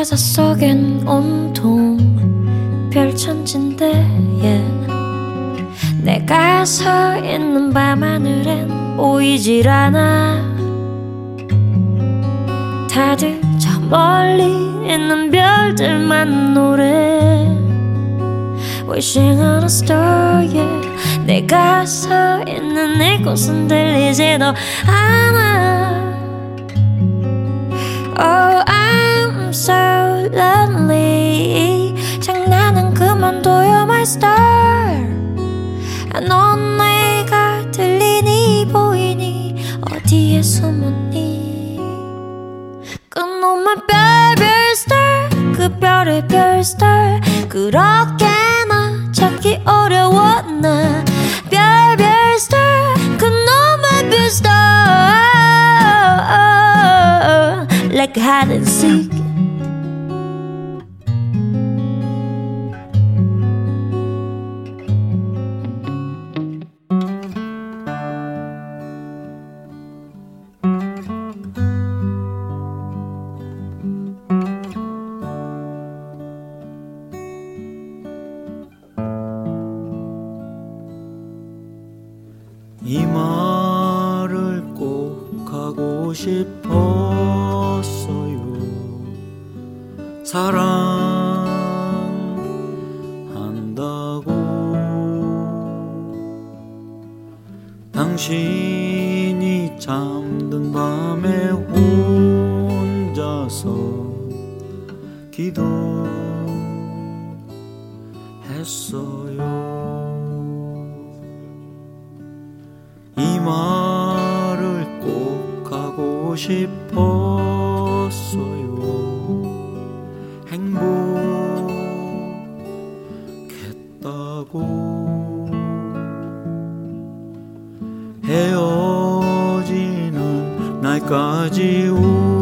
가사 속엔 온통 별천진데 yeah. 내가 서 있는 밤하늘엔 보이질 않아. 다들 저 멀리 있는 별들만 노래. Wishing on a star yeah. 내가 서 있는 이곳은 들리지도 않아 Oh lonely. 장난은 그만둬요 my star. 넌 내가 들리니 보이니 어디에 숨었니? 그놈의 별별 star 그 별의 별 star. 그렇게나 찾기 어려웠나 별별 star 그놈의 별 star. Like hide and seek 행복했다고 헤어지는 날까지 우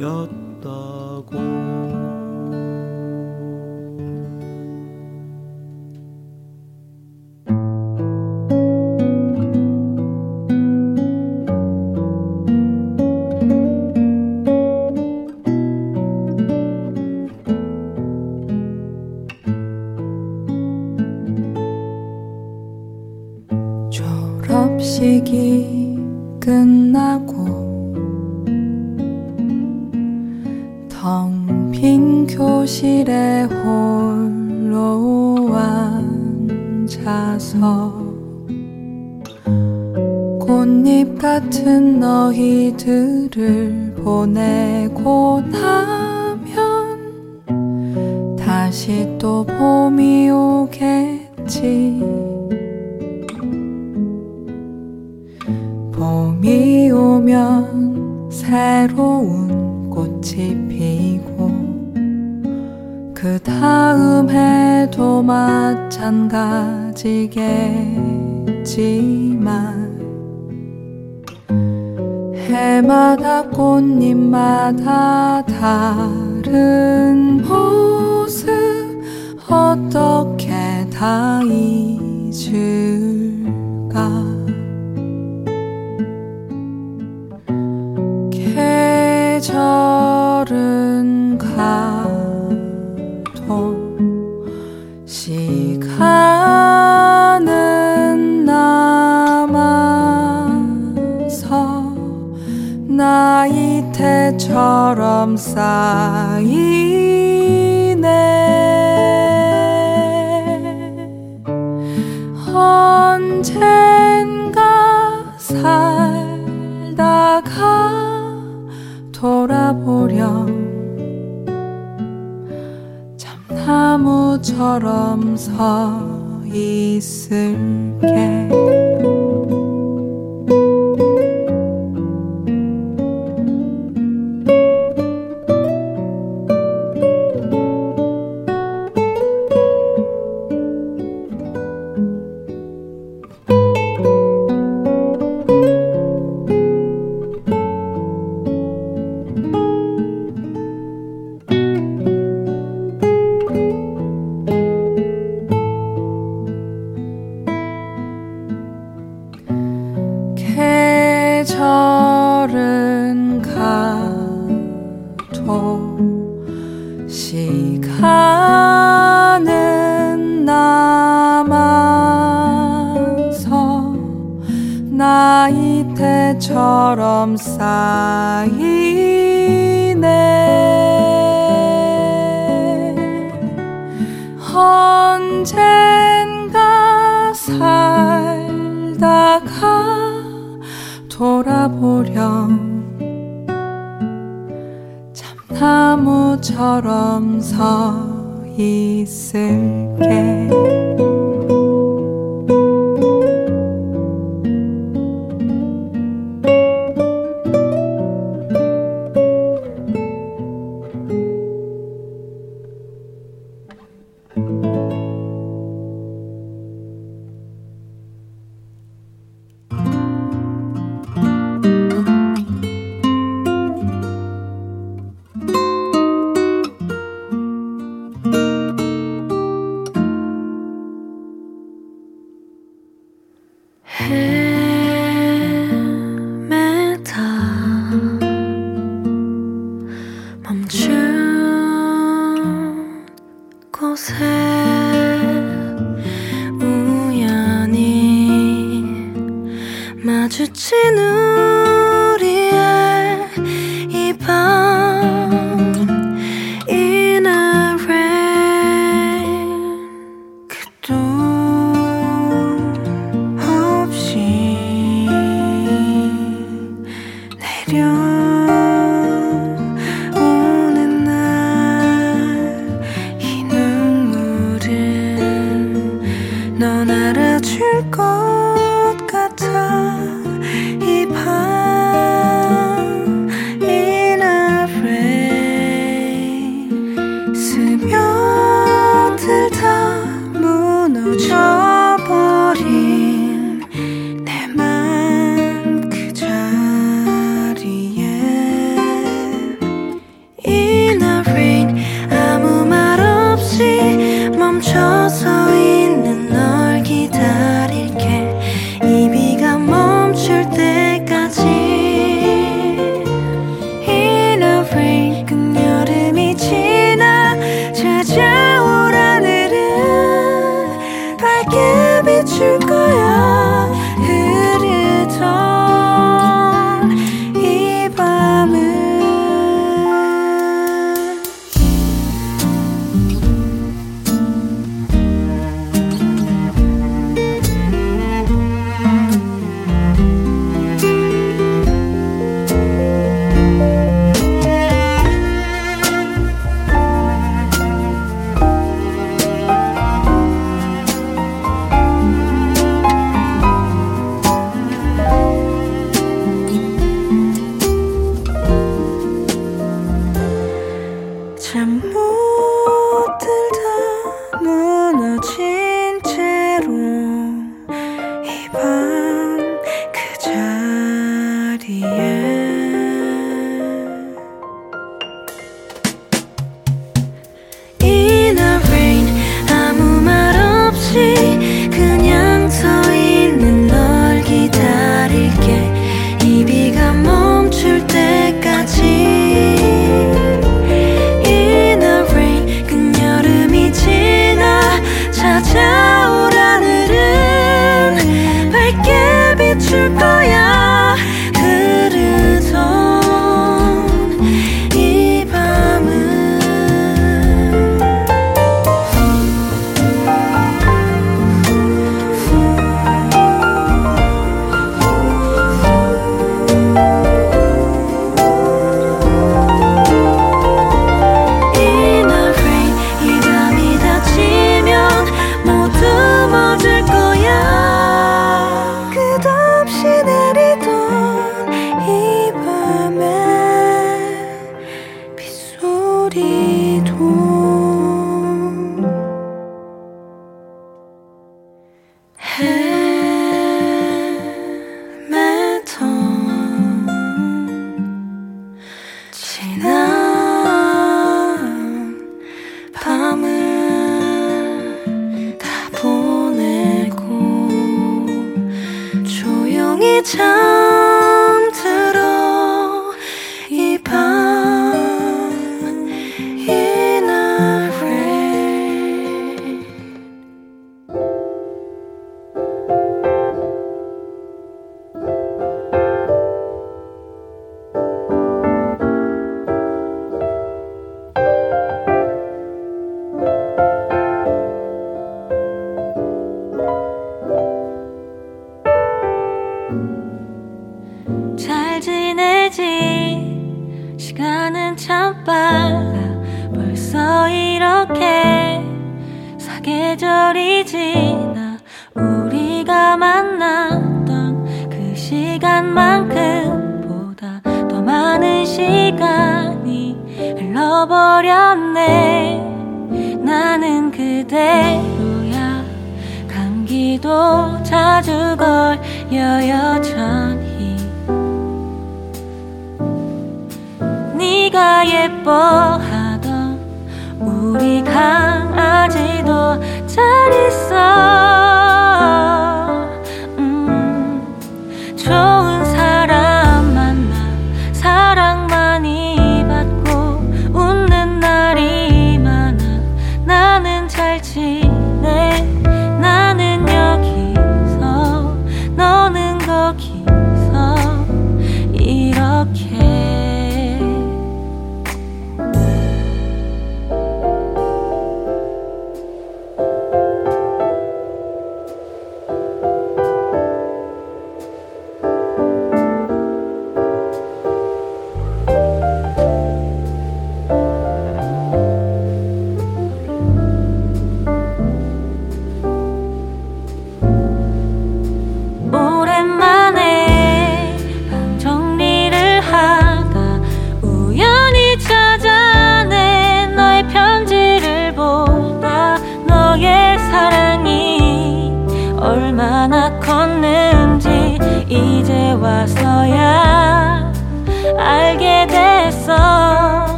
였다고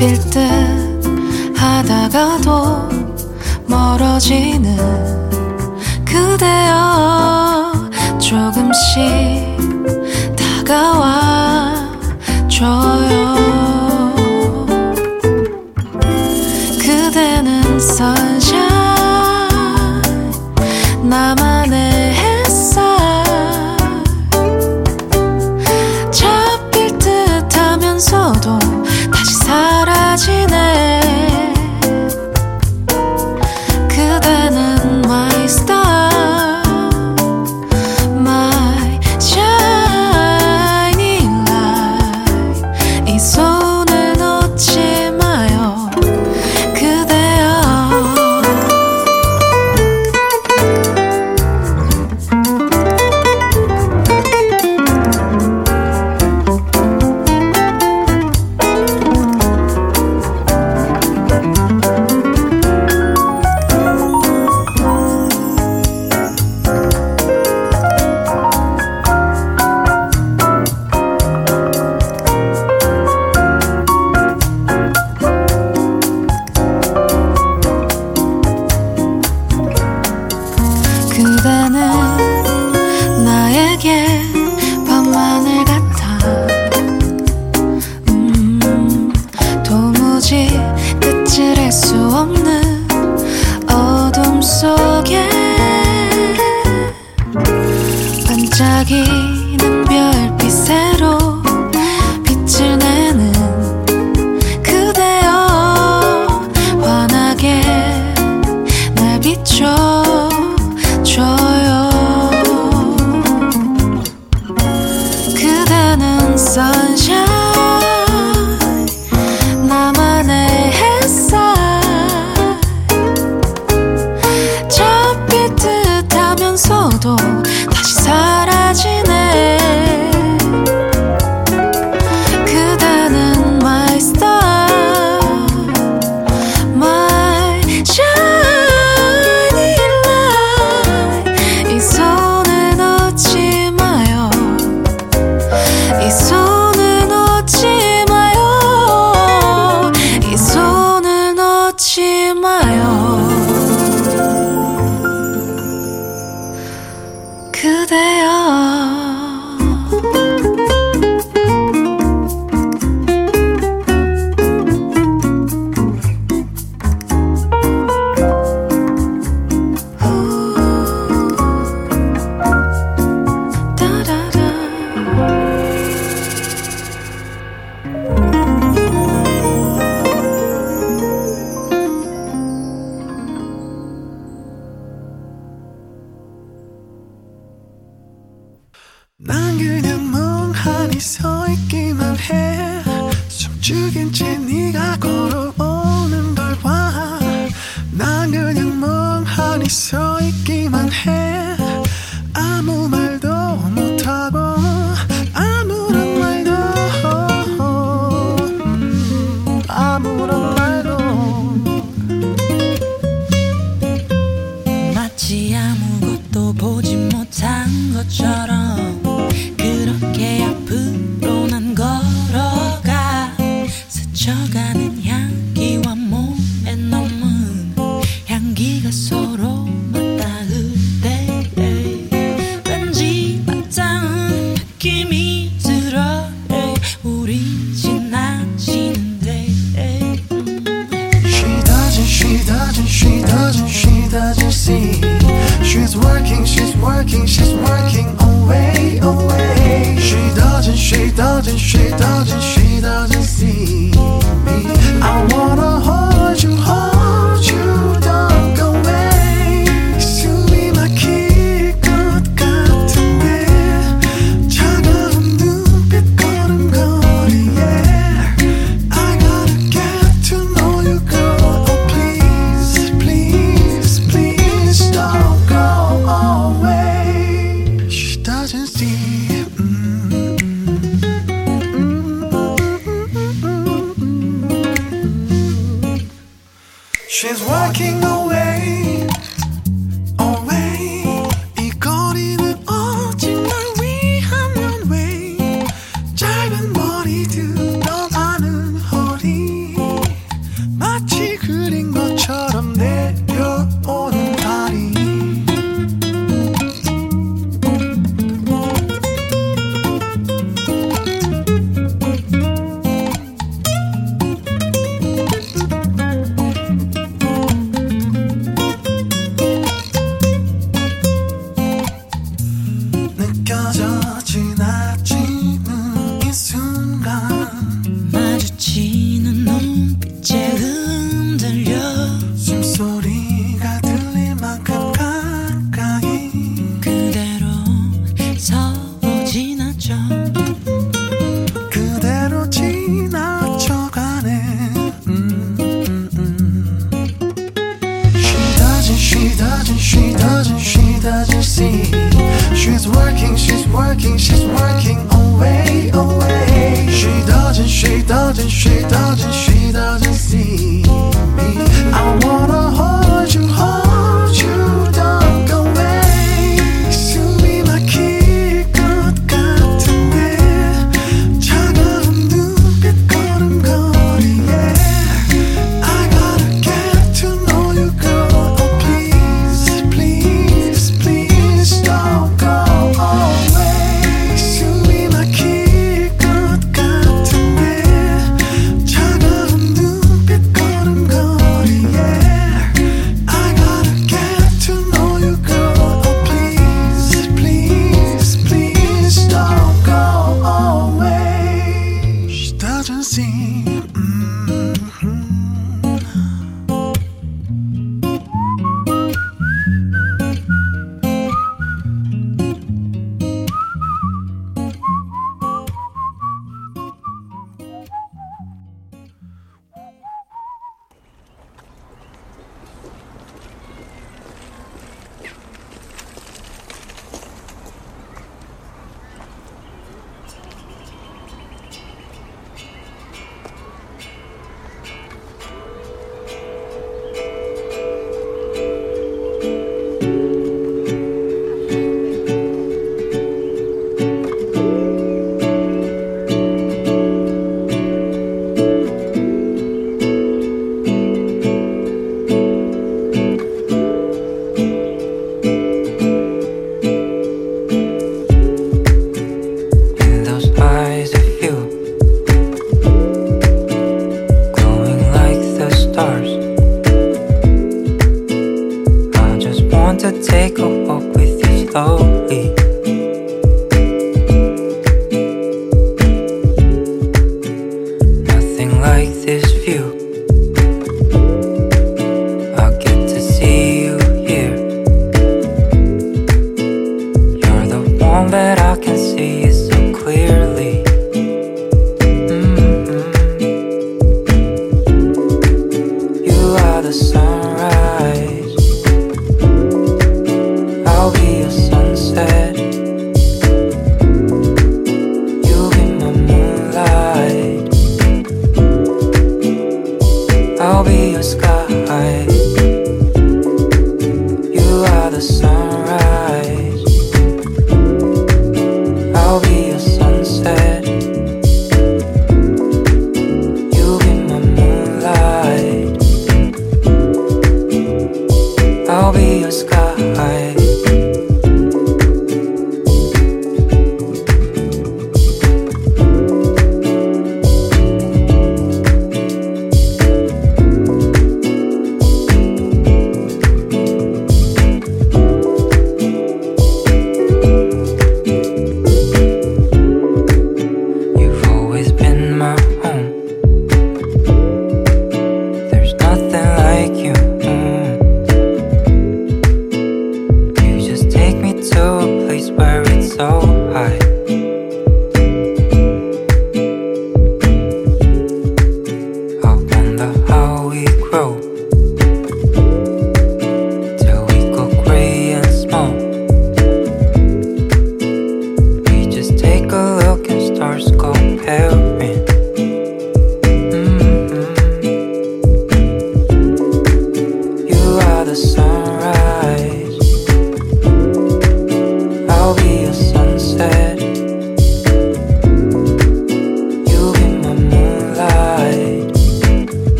일 듯 하다가도 멀어지는 그대여. 조금씩 다가와 줘요. 그대는 선샤인 나만 She's working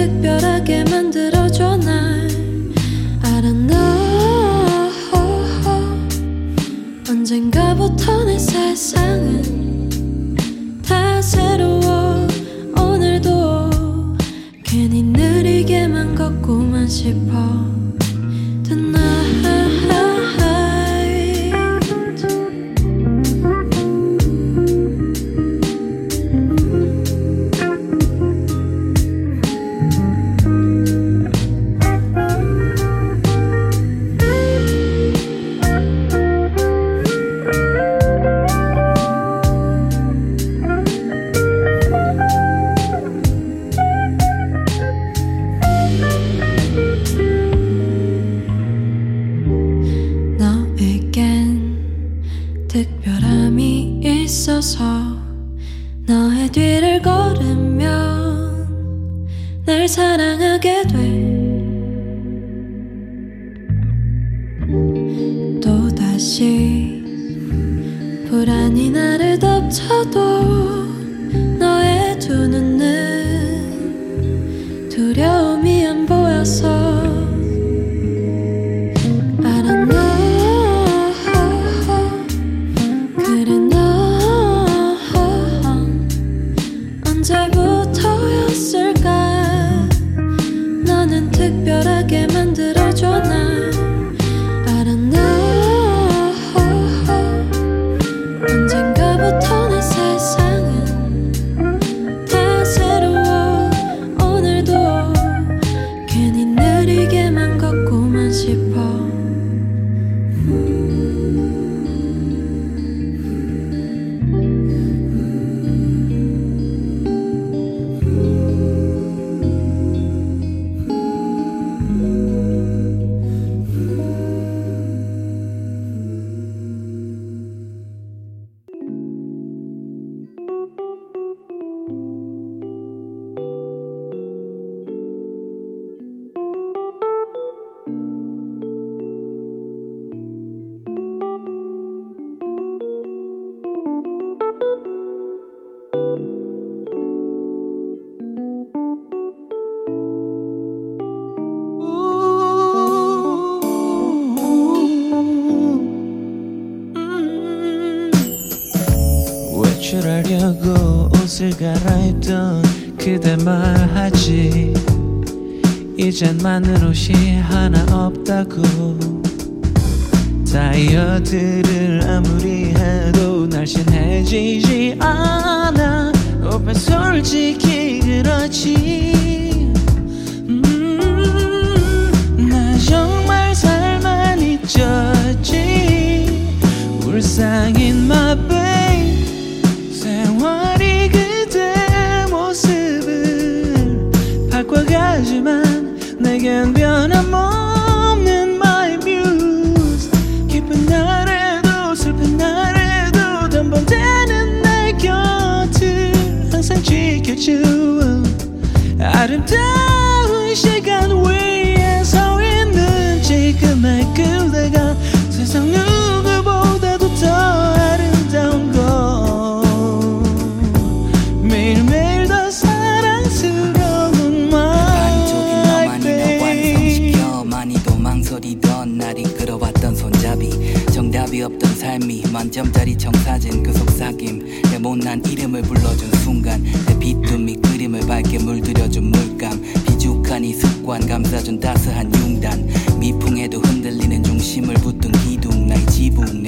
특별하게 외출하려고 옷을 갈아입던 그대 말하지. 이젠 맞는 옷이 하나 없다고. 다이어트를 아무리 해도 날씬해지지 않아. 오빠 솔직히 그렇지. 음, 나 정말 살만 울상인 my babe 지켜줘 아름다운 시간 위에 서 있는 지금의 그대가 세상 누구보다도 더 아름다운 걸 매일매일 더 사랑스러운 반쪽인 my 너만이 나 babe 완성시켜 많이도 망설이던 날 이끌어왔던 손잡이 정답이 없던 삶이 만점짜리 청사진 그 속삭임 내 못난 이름을 불러준 감싸준 따스한 융단. 미풍에도 흔들리는 중심을 붙든 기둥. 나의 지붕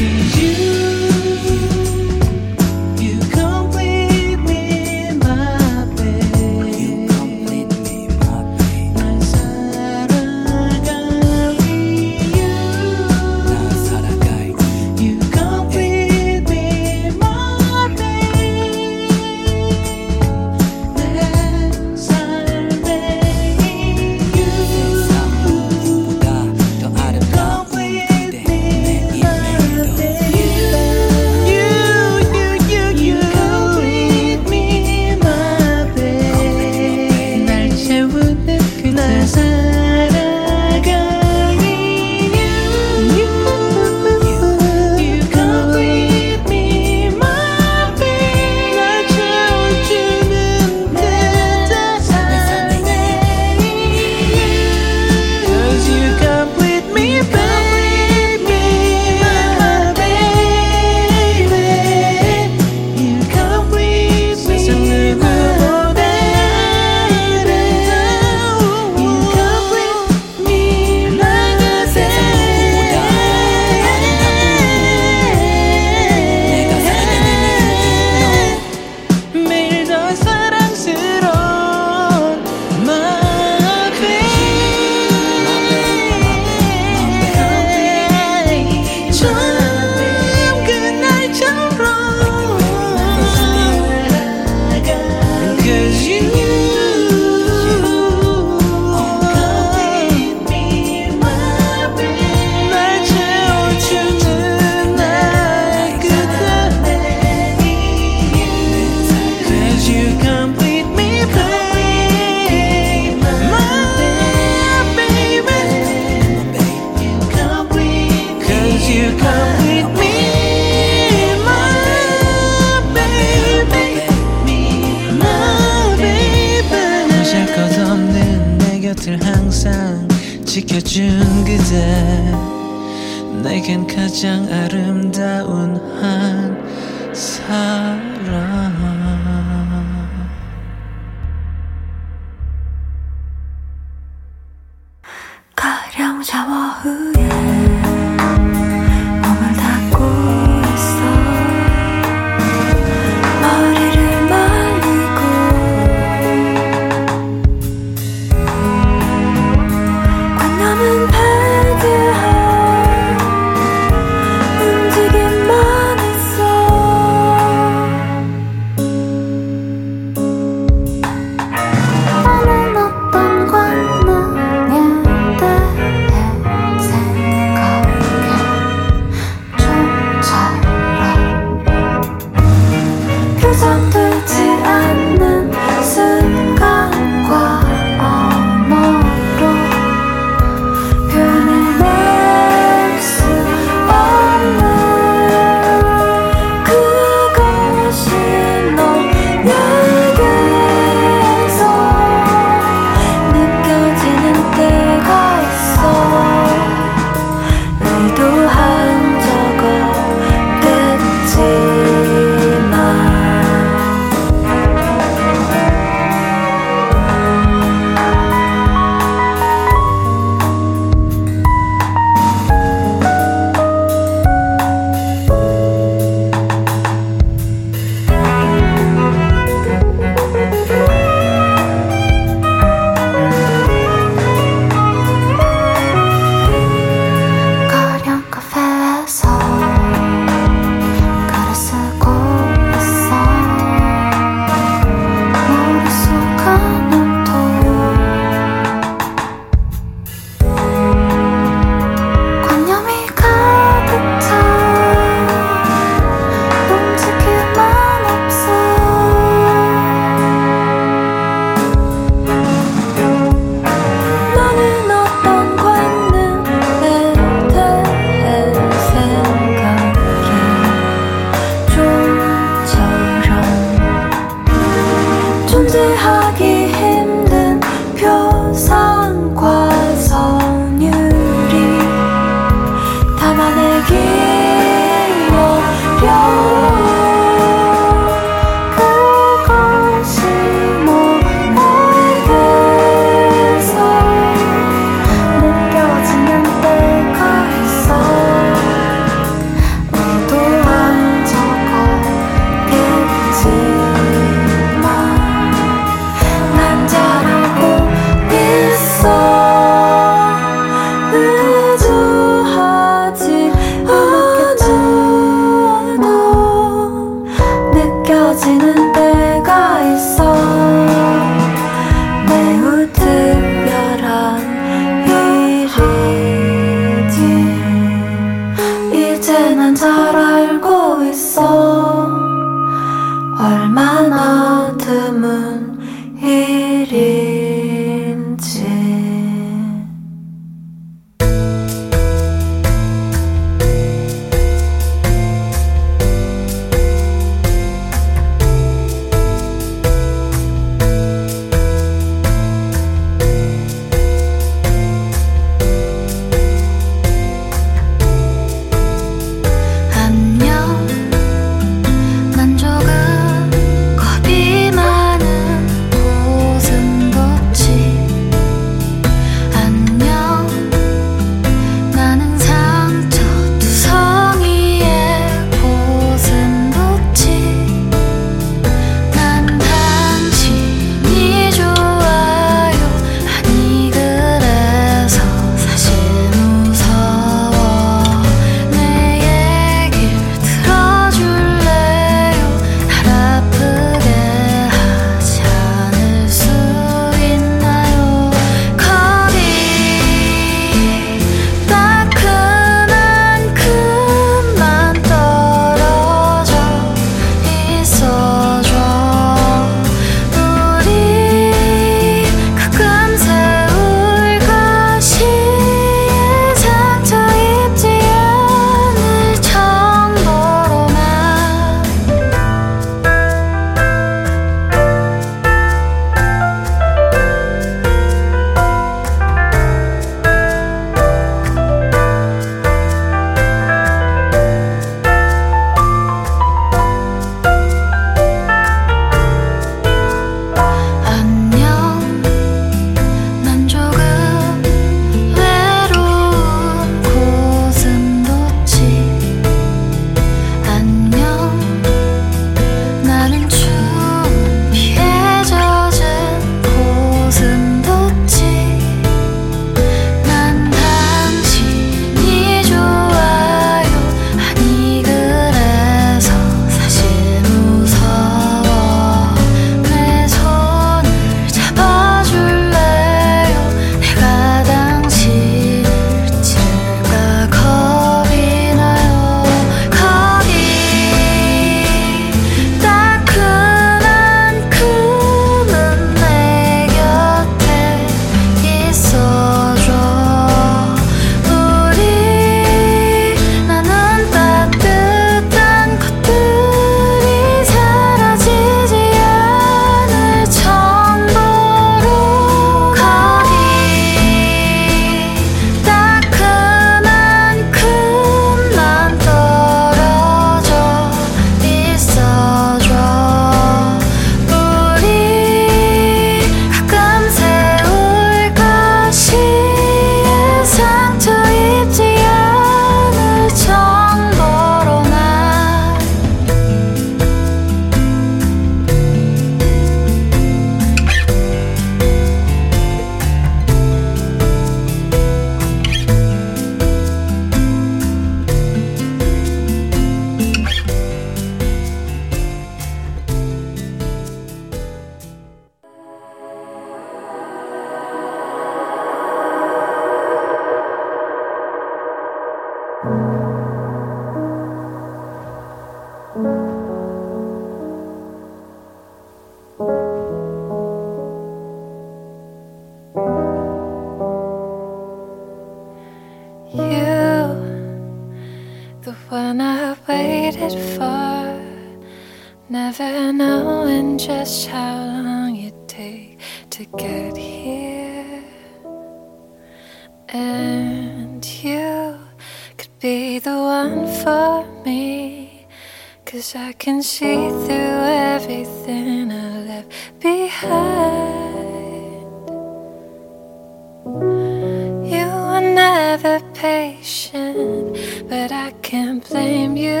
patient, but I can't blame you.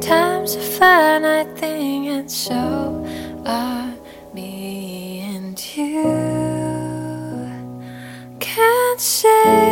Time's a finite thing, and so are me and you. Can't say.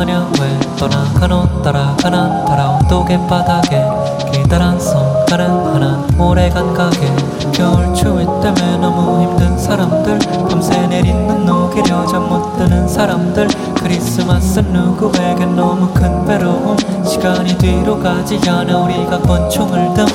그냥 왜 떠나가노? 따라가난 따라온 도개바닥에 기다란 손 가능하나 오래간 가게 겨울 추위 때문에 너무 힘든 사람들. 밤새 내린 눈 녹이 려 잠 못 드는 사람들. 크리스마스 누구에겐 너무 큰 외로움. 시간이 뒤로 가지 않아 우리가 권총을 든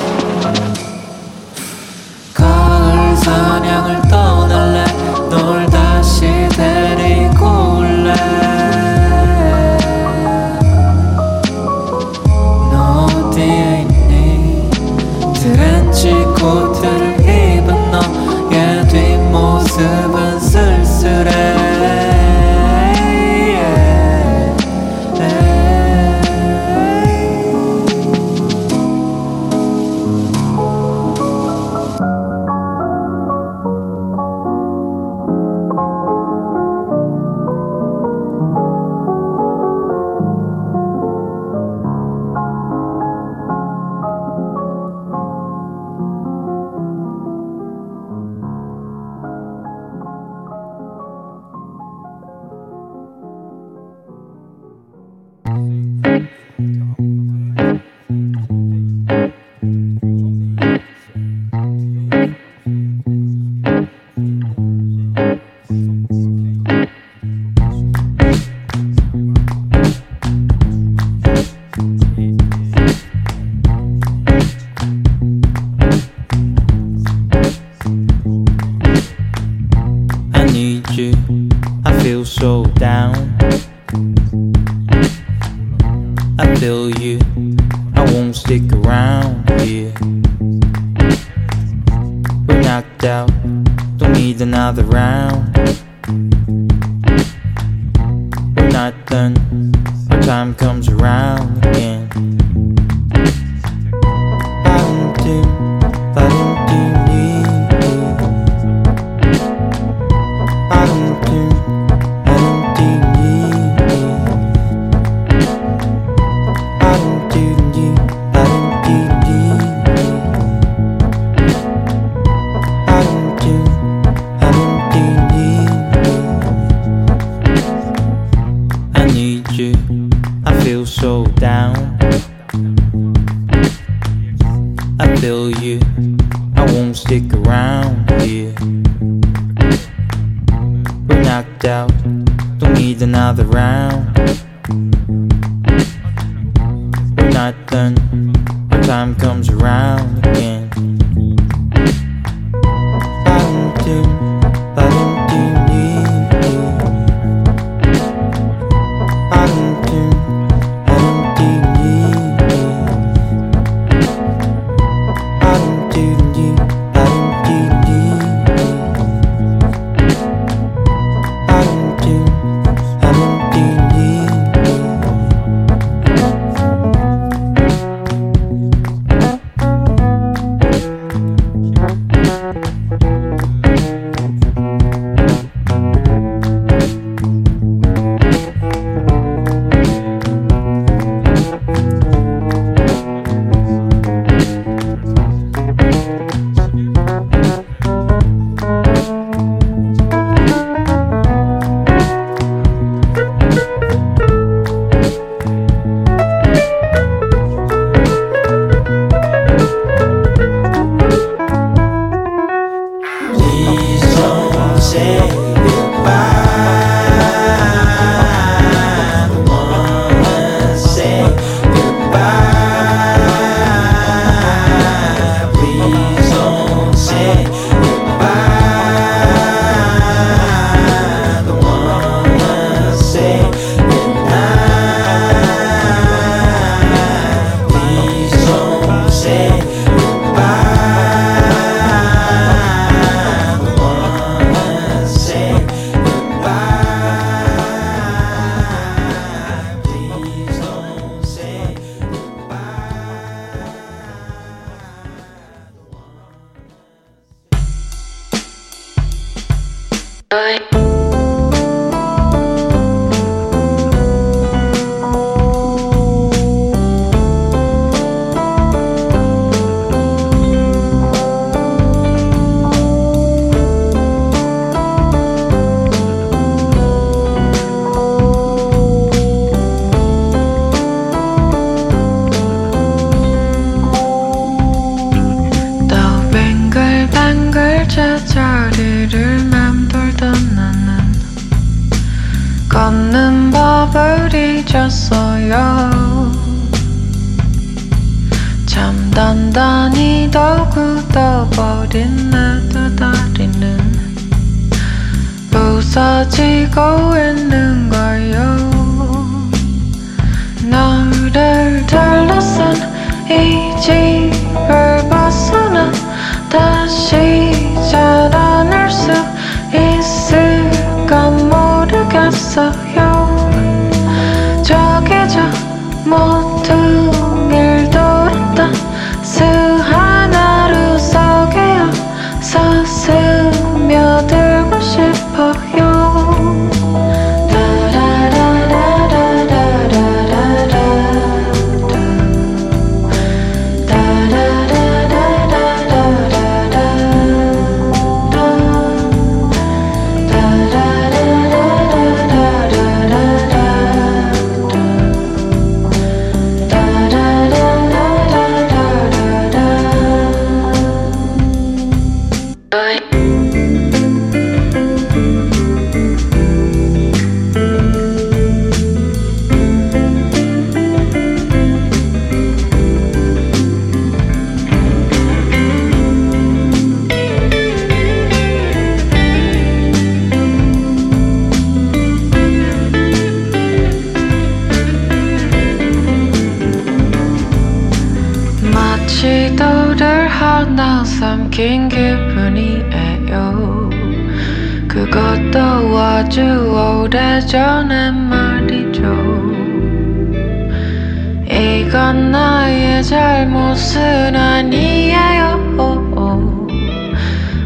것은 아니에요.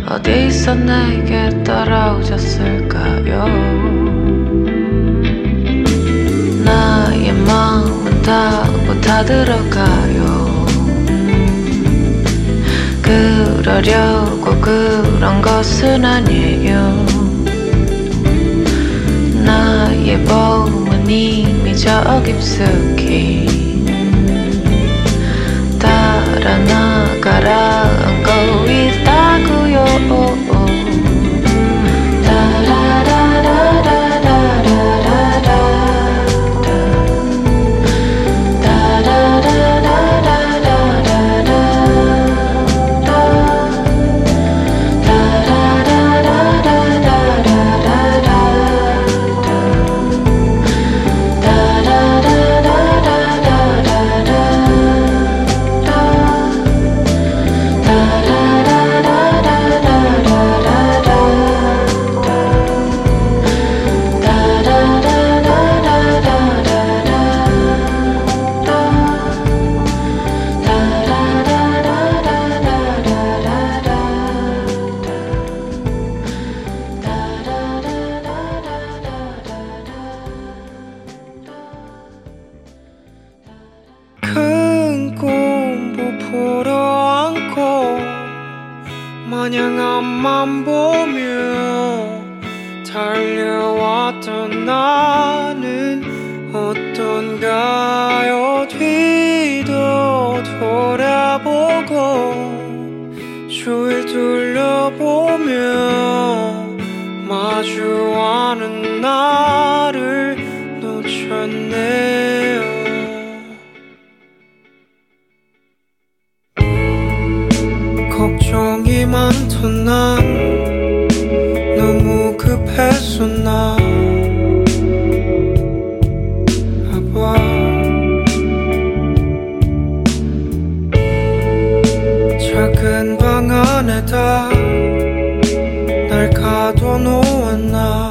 어디서 내게 떨어졌을까요? 나의 마음은 다고 다 들어가요. 그러려고 그런 것은 아니에요. 나의 몸은 이미 저 깊숙이 からながら」「顔痛くよ」enough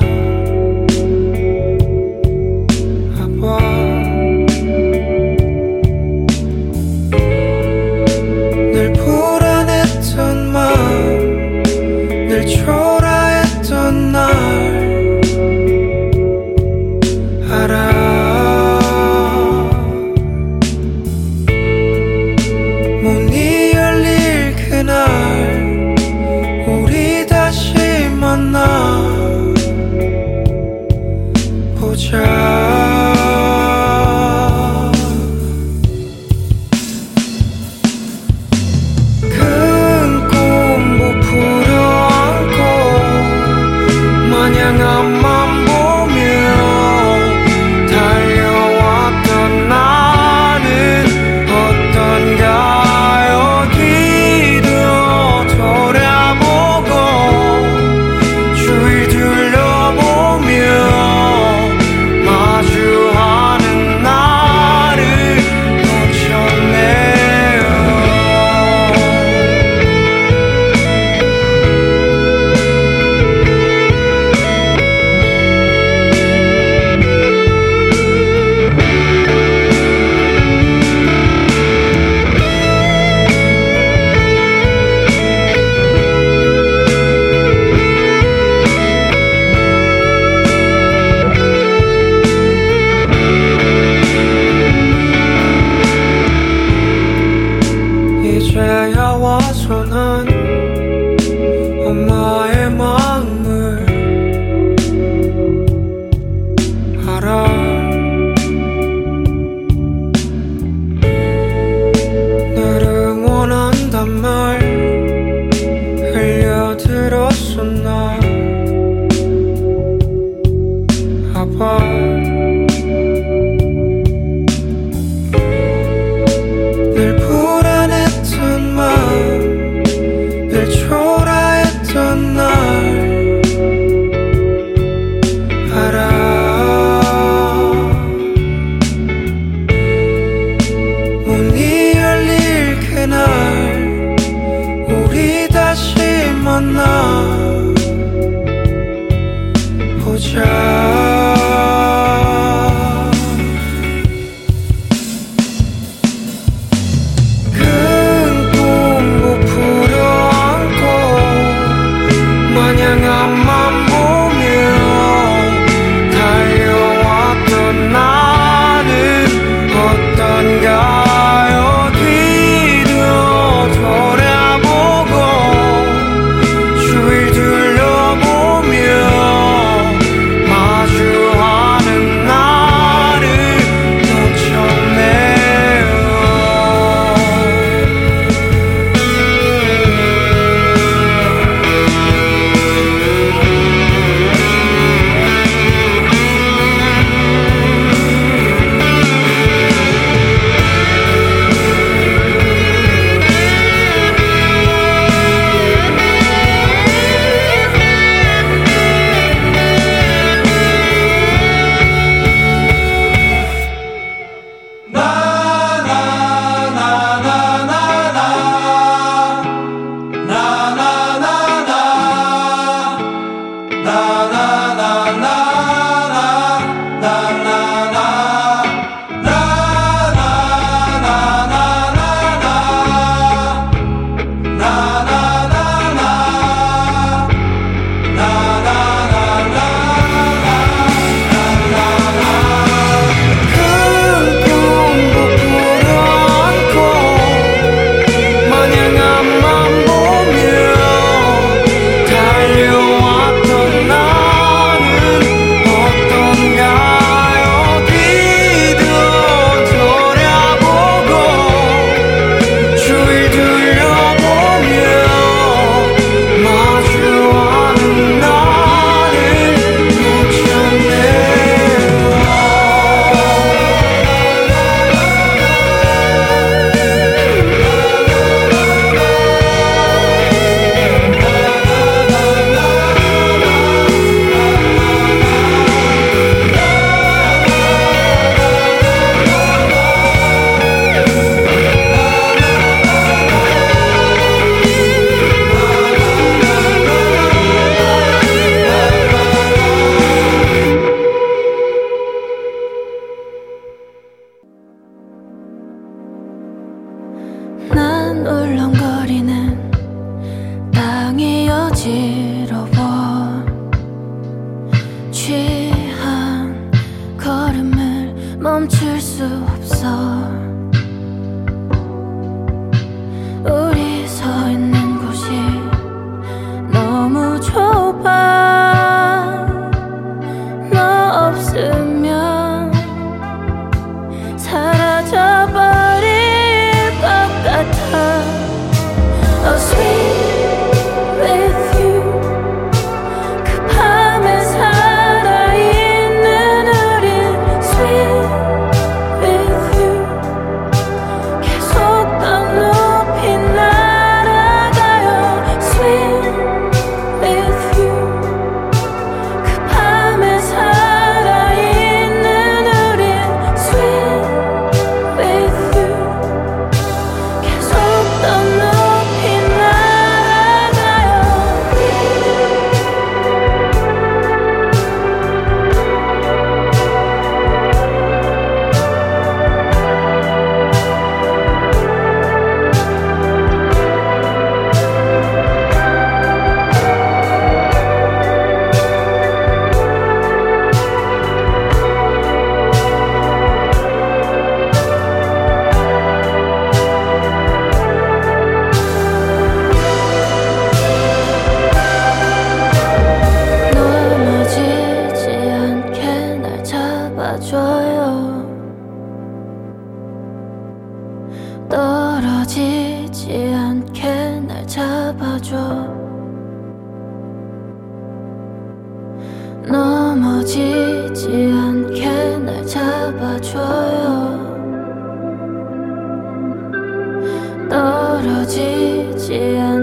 夕阳。